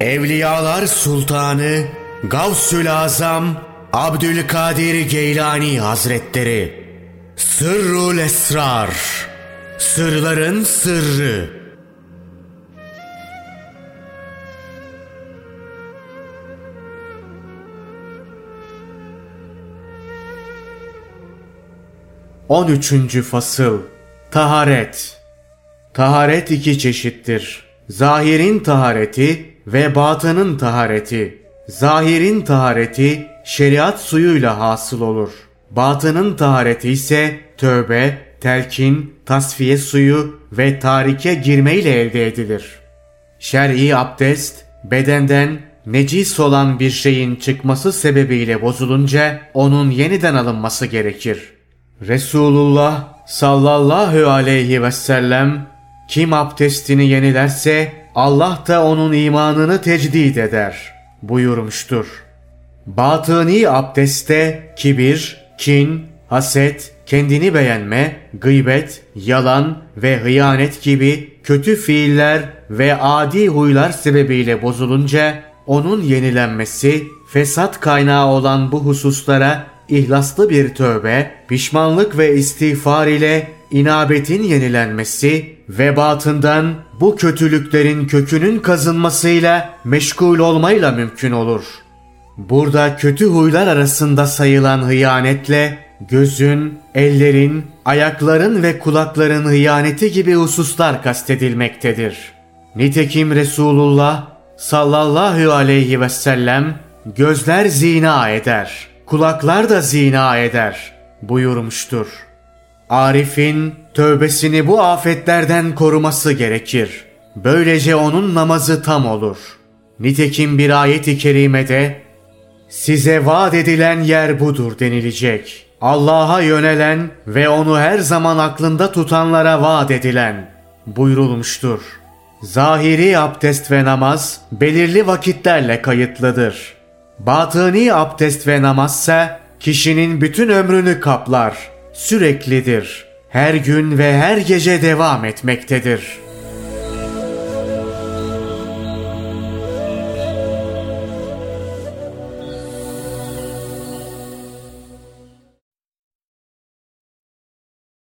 Evliyalar Sultanı Gavsül Azam Abdülkadir Geylani Hazretleri. Sırrul Esrar. Sırların Sırrı. On üçüncü Fasıl. Taharet. Taharet iki çeşittir. Zahirin tahareti ve batının tahareti. Zahirin tahareti şeriat suyuyla hasıl olur. Batının tahareti ise tövbe, telkin, tasfiye suyu ve tarike girmeyle elde edilir. Şer'i abdest, bedenden necis olan bir şeyin çıkması sebebiyle bozulunca onun yeniden alınması gerekir. Resulullah sallallahu aleyhi ve sellem kim abdestini yenilerse Allah da onun imanını tecdid eder buyurmuştur. Batıni abdeste kibir, kin, haset, kendini beğenme, gıybet, yalan ve hıyanet gibi kötü fiiller ve adi huylar sebebiyle bozulunca onun yenilenmesi, fesat kaynağı olan bu hususlara ihlaslı bir tövbe, pişmanlık ve istiğfar ile inabetin yenilenmesi ve batından bu kötülüklerin kökünün kazınmasıyla meşgul olmayla mümkün olur. Burada kötü huylar arasında sayılan hıyanetle gözün, ellerin, ayakların ve kulakların hıyaneti gibi hususlar kastedilmektedir. Nitekim Resulullah sallallahu aleyhi ve sellem gözler zina eder, kulaklar da zina eder buyurmuştur. Arif'in tövbesini bu afetlerden koruması gerekir. Böylece onun namazı tam olur. Nitekim bir ayet-i kerimede size vaat edilen yer budur denilecek. Allah'a yönelen ve onu her zaman aklında tutanlara vaat edilen buyurulmuştur. Zahiri abdest ve namaz belirli vakitlerle kayıtlıdır. Batıni abdest ve namazsa kişinin bütün ömrünü kaplar, süreklidir. Her gün ve her gece devam etmektedir.''